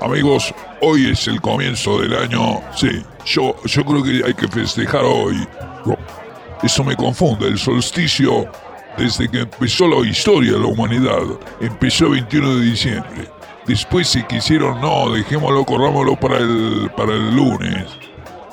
Amigos, hoy es el comienzo del año. Sí, yo, yo creo que hay que festejar hoy. Eso me confunde. El solsticio, desde que empezó la historia de la humanidad, empezó el 21 de diciembre. Después se quisieron, no, dejémoslo, corrámoslo para el, para el lunes.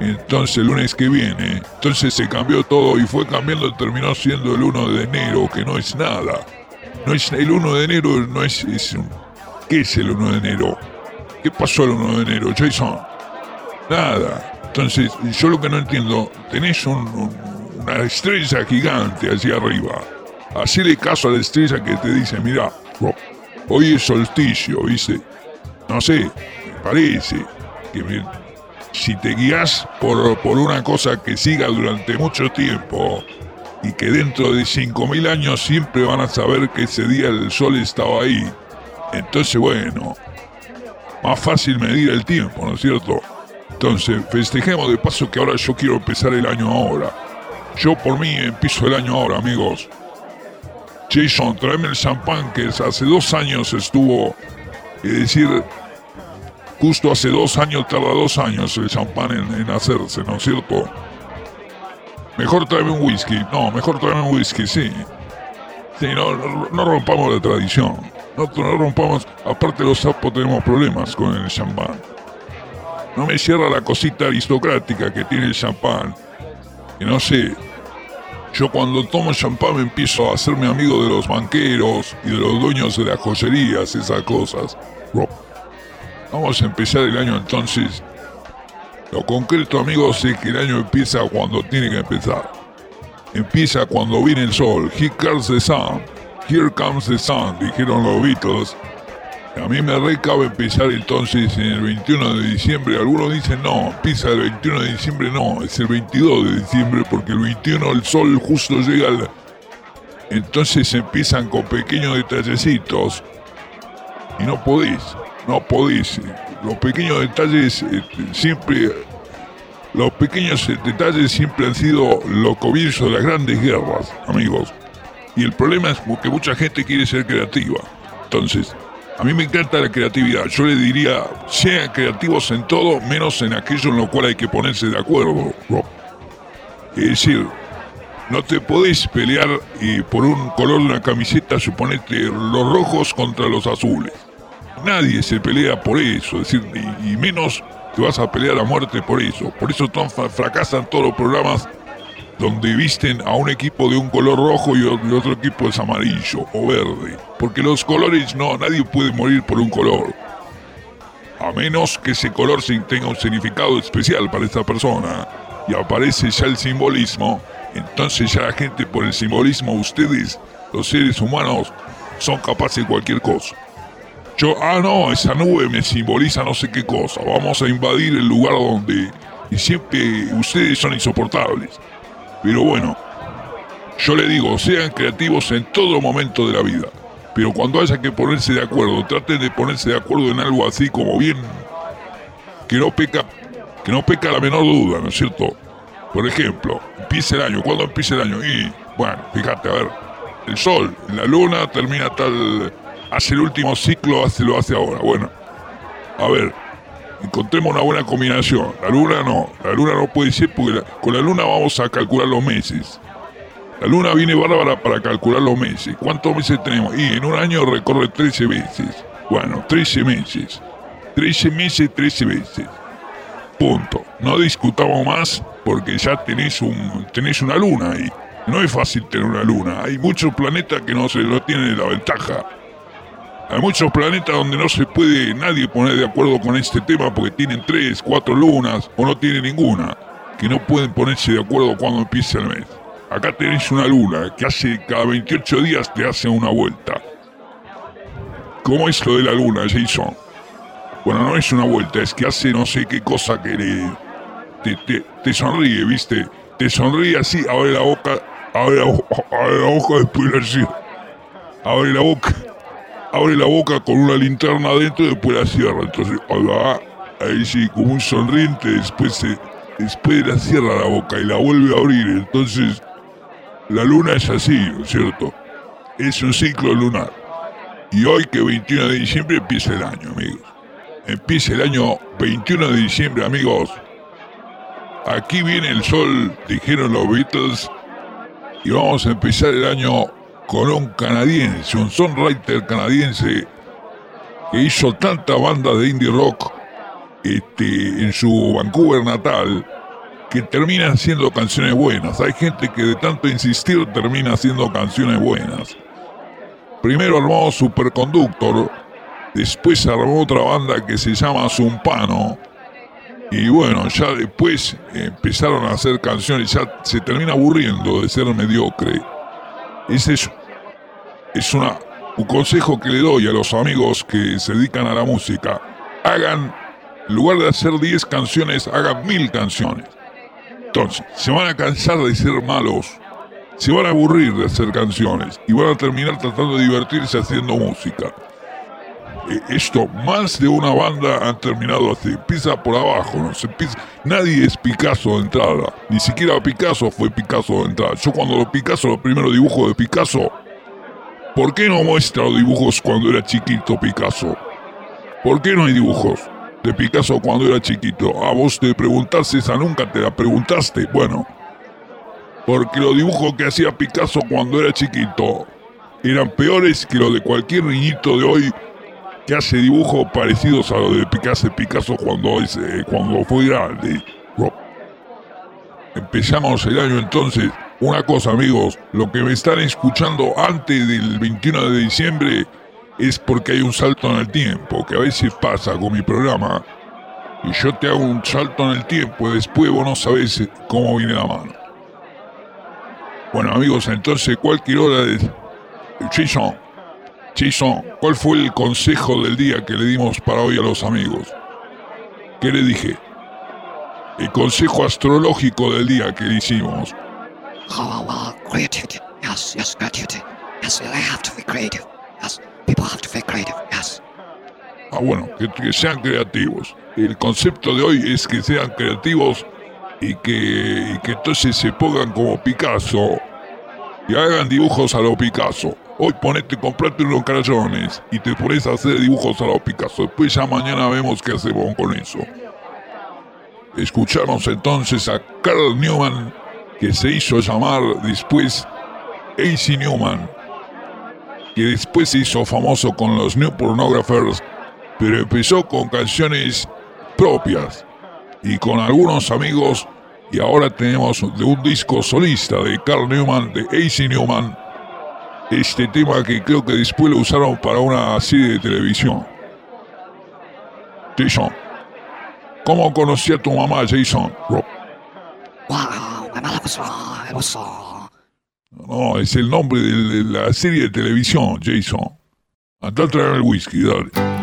Entonces el lunes que viene, entonces se cambió todo y fue cambiando, terminó siendo el 1 de enero, que no es nada. No es el 1 de enero, no es, es ¿Qué es el 1 de enero? ¿Qué pasó el 1 de enero, Jason? Nada. Entonces, yo lo que no entiendo, tenés una estrella gigante allí arriba. Hacele caso a la estrella que te dice, mira, hoy es solsticio, ¿viste? No sé, me parece que si te guías por, por una cosa que siga durante mucho tiempo y que dentro de 5.000 años siempre van a saber que ese día el sol estaba ahí, entonces bueno, más fácil medir el tiempo, ¿no es cierto? Entonces, festejemos de paso que ahora yo quiero empezar el año ahora. Yo por mí empiezo el año ahora, amigos. Jason, tráeme el champán que hace dos años estuvo. Es decir, justo hace dos años, tarda dos años el champán en, hacerse, ¿no es cierto? Mejor tráeme un whisky. No, mejor tráeme un whisky, sí. Sí, no, no rompamos la tradición. No, no rompamos. Aparte los sapos tenemos problemas con el champán. No me cierra la cosita aristocrática que tiene el champán. Y no sé. Yo cuando tomo champán me empiezo a hacerme amigo de los banqueros y de los dueños de las joyerías, esas cosas. Vamos a empezar el año entonces. Lo concreto, amigos, es que el año empieza cuando tiene que empezar. Empieza cuando viene el sol. Comes the sun. Here comes the sun, dijeron los Beatles. A mí me recabe empezar entonces en el 21 de diciembre. Algunos dicen no, empieza el 21 de diciembre, no, es el 22 de diciembre porque el 21 el sol justo llega al... Entonces empiezan con pequeños detallecitos y no podéis, no podéis. Los pequeños detalles este, siempre los pequeños detalles siempre han sido los comienzos de las grandes guerras, amigos. Y el problema es que mucha gente quiere ser creativa. Entonces, a mí me encanta la creatividad. Yo le diría, sean creativos en todo, menos en aquello en lo cual hay que ponerse de acuerdo. Es decir, no te podés pelear y por un color de una camiseta, suponete los rojos contra los azules. Nadie se pelea por eso, es decir, y menos te vas a pelear a muerte por eso. Por eso fracasan todos los programas donde visten a un equipo de un color rojo y el otro equipo es amarillo o verde. Porque los colores no, nadie puede morir por un color. A menos que ese color tenga un significado especial para esta persona. Y aparece ya el simbolismo. Entonces ya la gente por el simbolismo, ustedes, los seres humanos, son capaces de cualquier cosa. Yo, ah, no, esa nube me simboliza no sé qué cosa. Vamos a invadir el lugar donde... Y siempre ustedes son insoportables. Pero bueno, yo le digo, sean creativos en todo momento de la vida. Pero cuando haya que ponerse de acuerdo, traten de ponerse de acuerdo en algo así como bien... Que no peca, que no peca la menor duda, ¿no es cierto? Por ejemplo, empieza el año. ¿Cuándo empieza el año? Y, bueno, fíjate, a ver, el sol, la luna termina tal hace el último ciclo, hace, lo hace ahora. Bueno, a ver, encontremos una buena combinación. La luna no, la luna no puede ser porque con la luna vamos a calcular los meses. La luna viene bárbara para calcular los meses. ¿Cuántos meses tenemos? Y en un año recorre 13 veces. Bueno, 13 meses. 13 meses, 13 veces. Punto. No discutamos más porque ya tenés, un, tenés una luna ahí. No es fácil tener una luna. Hay muchos planetas que no se lo tienen la ventaja. Hay muchos planetas donde no se puede nadie poner de acuerdo con este tema porque tienen tres, cuatro lunas o no tienen ninguna, que no pueden ponerse de acuerdo cuando empiece el mes. Acá tenéis una luna que hace cada 28 días te hace una vuelta. ¿Cómo es lo de la luna, Jason? Bueno, no es una vuelta, es que hace no sé qué cosa que le, te, te, sonríe, ¿viste? Te sonríe así, abre la boca, abre la, abre la boca, después así. Abre la boca abre la boca con una linterna adentro y después la cierra. Entonces, ahí sí, como un sonriente, después, se, después la cierra la boca y la vuelve a abrir. Entonces, la luna es así, ¿no es cierto? Es un ciclo lunar. Y hoy que 21 de diciembre empieza el año, amigos. empieza el año 21 de diciembre, amigos. Aquí viene el sol, dijeron los Beatles, y vamos a empezar el año con un canadiense, un songwriter canadiense que hizo tanta banda de indie rock este, en su Vancouver natal que termina haciendo canciones buenas. Hay gente que de tanto insistir termina haciendo canciones buenas. Primero armó Superconductor, después armó otra banda que se llama Zumpano. Y bueno, ya después empezaron a hacer canciones, ya se termina aburriendo de ser mediocre. Es eso. Es una, un consejo que le doy a los amigos que se dedican a la música. Hagan, en lugar de hacer 10 canciones, hagan mil canciones. Entonces, se van a cansar de ser malos, se van a aburrir de hacer canciones y van a terminar tratando de divertirse haciendo música. E, esto, más de una banda han terminado así. Empieza por abajo, ¿no? Se empieza, nadie es Picasso de entrada. Ni siquiera Picasso fue Picasso de entrada. Yo cuando lo Picasso, los primeros dibujos de Picasso, ¿por qué no muestra dibujos cuando era chiquito Picasso? ¿Por qué no hay dibujos? de Picasso cuando era chiquito. A vos te preguntaste esa nunca te la preguntaste. Bueno, porque los dibujos que hacía Picasso cuando era chiquito eran peores que los de cualquier niñito de hoy que hace dibujos parecidos a los de Picasso, Picasso cuando, cuando fue grande. Empezamos el año entonces. Una cosa amigos, lo que me están escuchando antes del 21 de diciembre es porque hay un salto en el tiempo, que a veces pasa con mi programa, y yo te hago un salto en el tiempo y después vos no sabés cómo viene la mano. Bueno amigos, entonces cualquier hora de... Jason, ¿cuál fue el consejo del día que le dimos para hoy a los amigos? ¿Qué le dije? El consejo astrológico del día que le hicimos. Creativity. Yes, yes, creativity. Yes, have to be creative. Yes. People have to be creative, yes. Ah, bueno, que, sean creativos. El concepto de hoy es que sean creativos y que, que entonces se pongan como Picasso y hagan dibujos a lo Picasso. Hoy ponete, comprate unos crayones y te pones a hacer dibujos a lo Picasso. Después ya mañana vemos qué hacemos con eso. Escuchamos entonces a Carl Newman, que se hizo llamar después AC Newman que después se hizo famoso con los New Pornographers, pero empezó con canciones propias y con algunos amigos y ahora tenemos de un disco solista de Carl Newman, de AC Newman, este tema que creo que después lo usaron para una serie de televisión. Jason, ¿cómo conocí a tu mamá, Jason? Wow, no, es el nombre de la serie de televisión, Jason. Anda a traer el whisky, dale.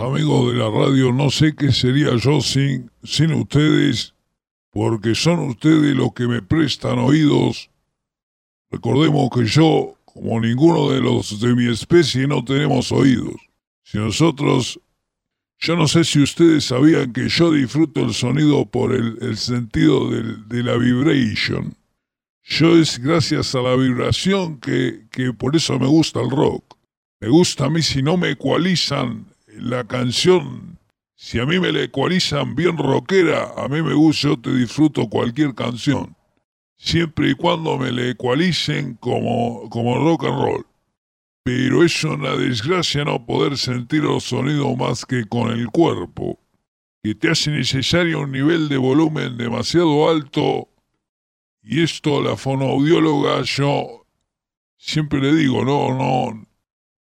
Amigos de la radio, no sé qué sería yo sin, sin ustedes, porque son ustedes los que me prestan oídos. Recordemos que yo, como ninguno de los de mi especie, no tenemos oídos. Si nosotros, yo no sé si ustedes sabían que yo disfruto el sonido por el, sentido de la vibration. Yo es gracias a la vibración que, que por eso me gusta el rock. Me gusta a mí si no me ecualizan la canción. Si a mí me la ecualizan bien rockera, a mí me gusta, yo te disfruto cualquier canción. Siempre y cuando me la ecualicen como, como rock and roll. Pero es una desgracia no poder sentir los sonidos más que con el cuerpo, que te hace necesario un nivel de volumen demasiado alto. Y esto la fonoaudióloga yo siempre le digo, no, no,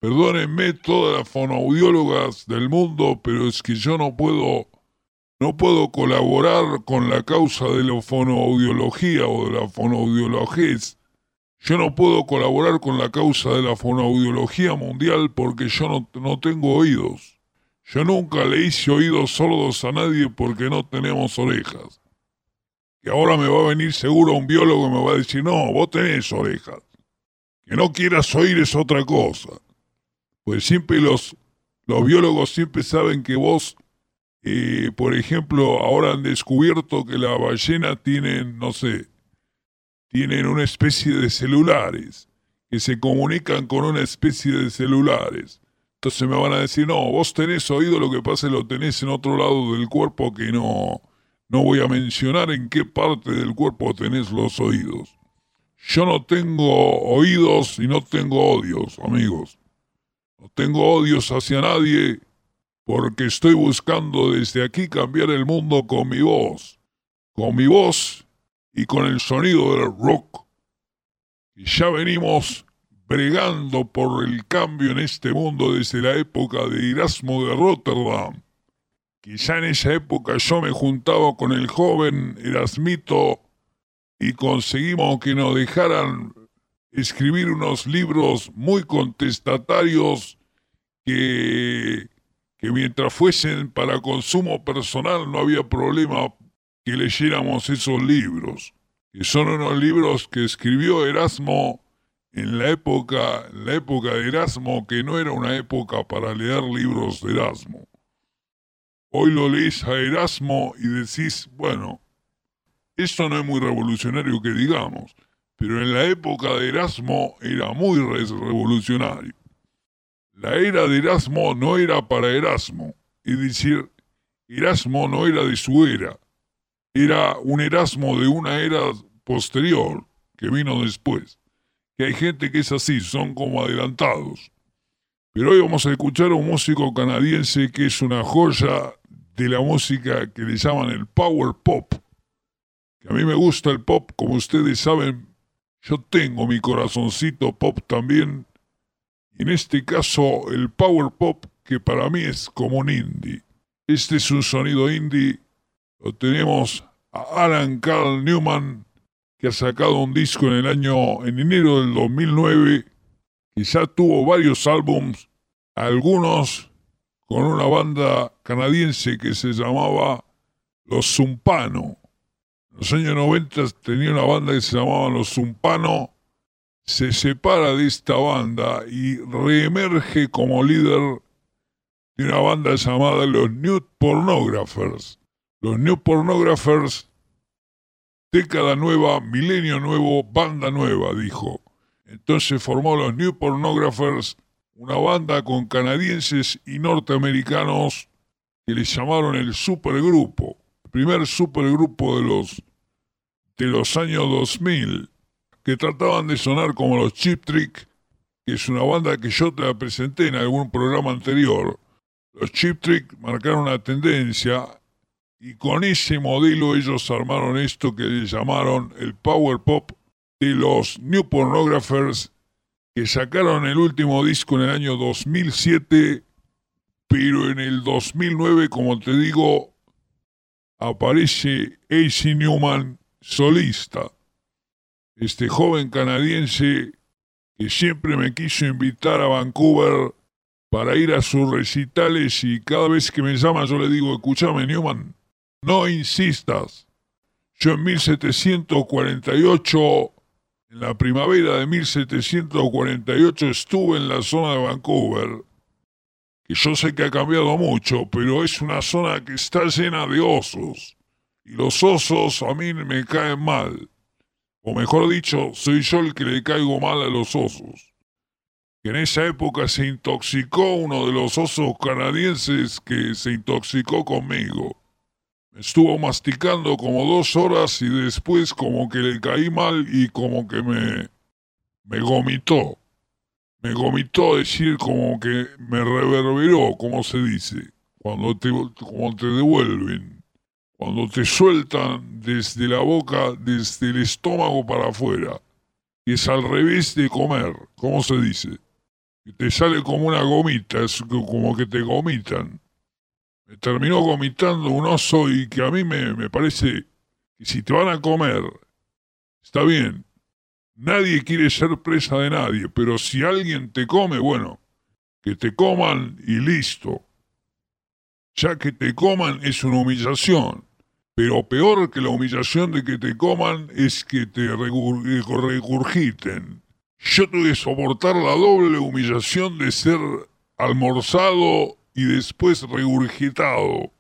Perdónenme todas las fonoaudiólogas del mundo, pero es que yo no puedo, no puedo colaborar con la causa de la fonoaudiología o de la fonoaudiología. Yo no puedo colaborar con la causa de la fonoaudiología mundial porque yo no, no tengo oídos. Yo nunca le hice oídos sordos a nadie porque no tenemos orejas. Y ahora me va a venir seguro un biólogo y me va a decir, no, vos tenés orejas. Que no quieras oír es otra cosa. Pues siempre los, los biólogos siempre saben que vos, eh, por ejemplo, ahora han descubierto que la ballena tienen, no sé, tienen una especie de celulares, que se comunican con una especie de celulares. Entonces me van a decir, no, vos tenés oído, lo que pasa es lo tenés en otro lado del cuerpo que no, no voy a mencionar en qué parte del cuerpo tenés los oídos. Yo no tengo oídos y no tengo odios, amigos. No tengo odios hacia nadie porque estoy buscando desde aquí cambiar el mundo con mi voz, con mi voz y con el sonido del rock. Y ya venimos bregando por el cambio en este mundo desde la época de Erasmo de Rotterdam. Quizá en esa época yo me juntaba con el joven Erasmito y conseguimos que nos dejaran escribir unos libros muy contestatarios que, que mientras fuesen para consumo personal no había problema que leyéramos esos libros, que son unos libros que escribió Erasmo en la época, en la época de Erasmo, que no era una época para leer libros de Erasmo. Hoy lo lees a Erasmo y decís, bueno, esto no es muy revolucionario que digamos, pero en la época de Erasmo era muy revolucionario. La era de Erasmo no era para Erasmo, es decir, Erasmo no era de su era, era un Erasmo de una era posterior, que vino después. Que hay gente que es así, son como adelantados. Pero hoy vamos a escuchar a un músico canadiense que es una joya de la música que le llaman el power pop. Que a mí me gusta el pop, como ustedes saben, yo tengo mi corazoncito pop también. En este caso, el power pop, que para mí es como un indie. Este es un sonido indie. Lo tenemos a Alan Carl Newman, que ha sacado un disco en el año, en enero del 2009, que ya tuvo varios álbums, algunos con una banda canadiense que se llamaba Los Zumpano. En los años 90 tenía una banda que se llamaba Los Zumpano, se separa de esta banda y reemerge como líder de una banda llamada los New Pornographers. Los New Pornographers, década nueva, milenio nuevo, banda nueva, dijo. Entonces formó los New Pornographers, una banda con canadienses y norteamericanos que le llamaron el supergrupo primer supergrupo de los, de los años 2000, que trataban de sonar como los Chip Trick, que es una banda que yo te la presenté en algún programa anterior. Los Chip Trick marcaron una tendencia y con ese modelo ellos armaron esto que llamaron el Power Pop de los New Pornographers, que sacaron el último disco en el año 2007, pero en el 2009, como te digo, aparece AC Newman solista, este joven canadiense que siempre me quiso invitar a Vancouver para ir a sus recitales y cada vez que me llama yo le digo, escúchame Newman, no insistas. Yo en 1748, en la primavera de 1748 estuve en la zona de Vancouver, yo sé que ha cambiado mucho, pero es una zona que está llena de osos. Y los osos a mí me caen mal. O mejor dicho, soy yo el que le caigo mal a los osos en esa época se intoxicó uno de los osos canadienses que se intoxicó conmigo. Me estuvo masticando como dos horas y después como que le caí mal y como que me... me. Me gomitó decir como que me reverberó, como se dice, cuando te, como te devuelven. Cuando te sueltan desde la boca, desde el estómago para afuera. Y es al revés de comer, ¿cómo se dice? y te sale como una gomita, es como que te gomitan. Me terminó gomitando un oso y que a mí me, me parece que si te van a comer, está bien. Nadie quiere ser presa de nadie, pero si alguien te come, bueno, que te coman y listo. Ya que te coman es una humillación, pero peor que la humillación de que te coman es que te regurgiten yo tuve que soportar la doble humillación de ser almorzado y después regurgitado.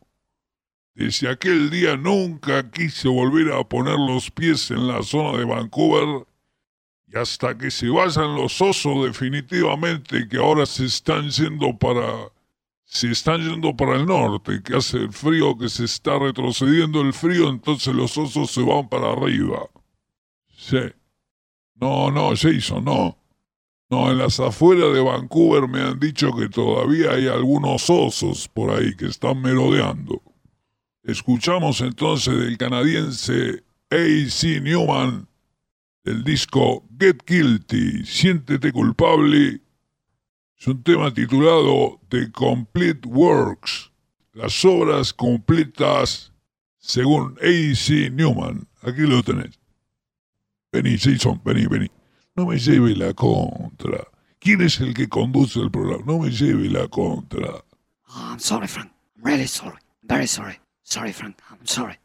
Desde aquel día nunca quise volver a poner los pies en la zona de Vancouver y hasta que se vayan los osos definitivamente que ahora se están yendo para se están yendo para el norte, que hace el frío, que se está retrocediendo el frío, entonces los osos se van para arriba. Sí. No, no, Jason, no. No, en las afueras de Vancouver me han dicho que todavía hay algunos osos por ahí que están merodeando. Escuchamos entonces del canadiense A.C. Newman el disco Get Guilty, Siéntete culpable. Es un tema titulado The Complete Works, las obras completas según A.C. Newman. Aquí lo tenés. Vení, Jason, vení, vení. No me lleve la contra. ¿Quién es el que conduce el programa? No me lleve la contra. Oh, I'm sorry, Frank. I'm really sorry. Very sorry. Sorry, Frank. I'm sorry.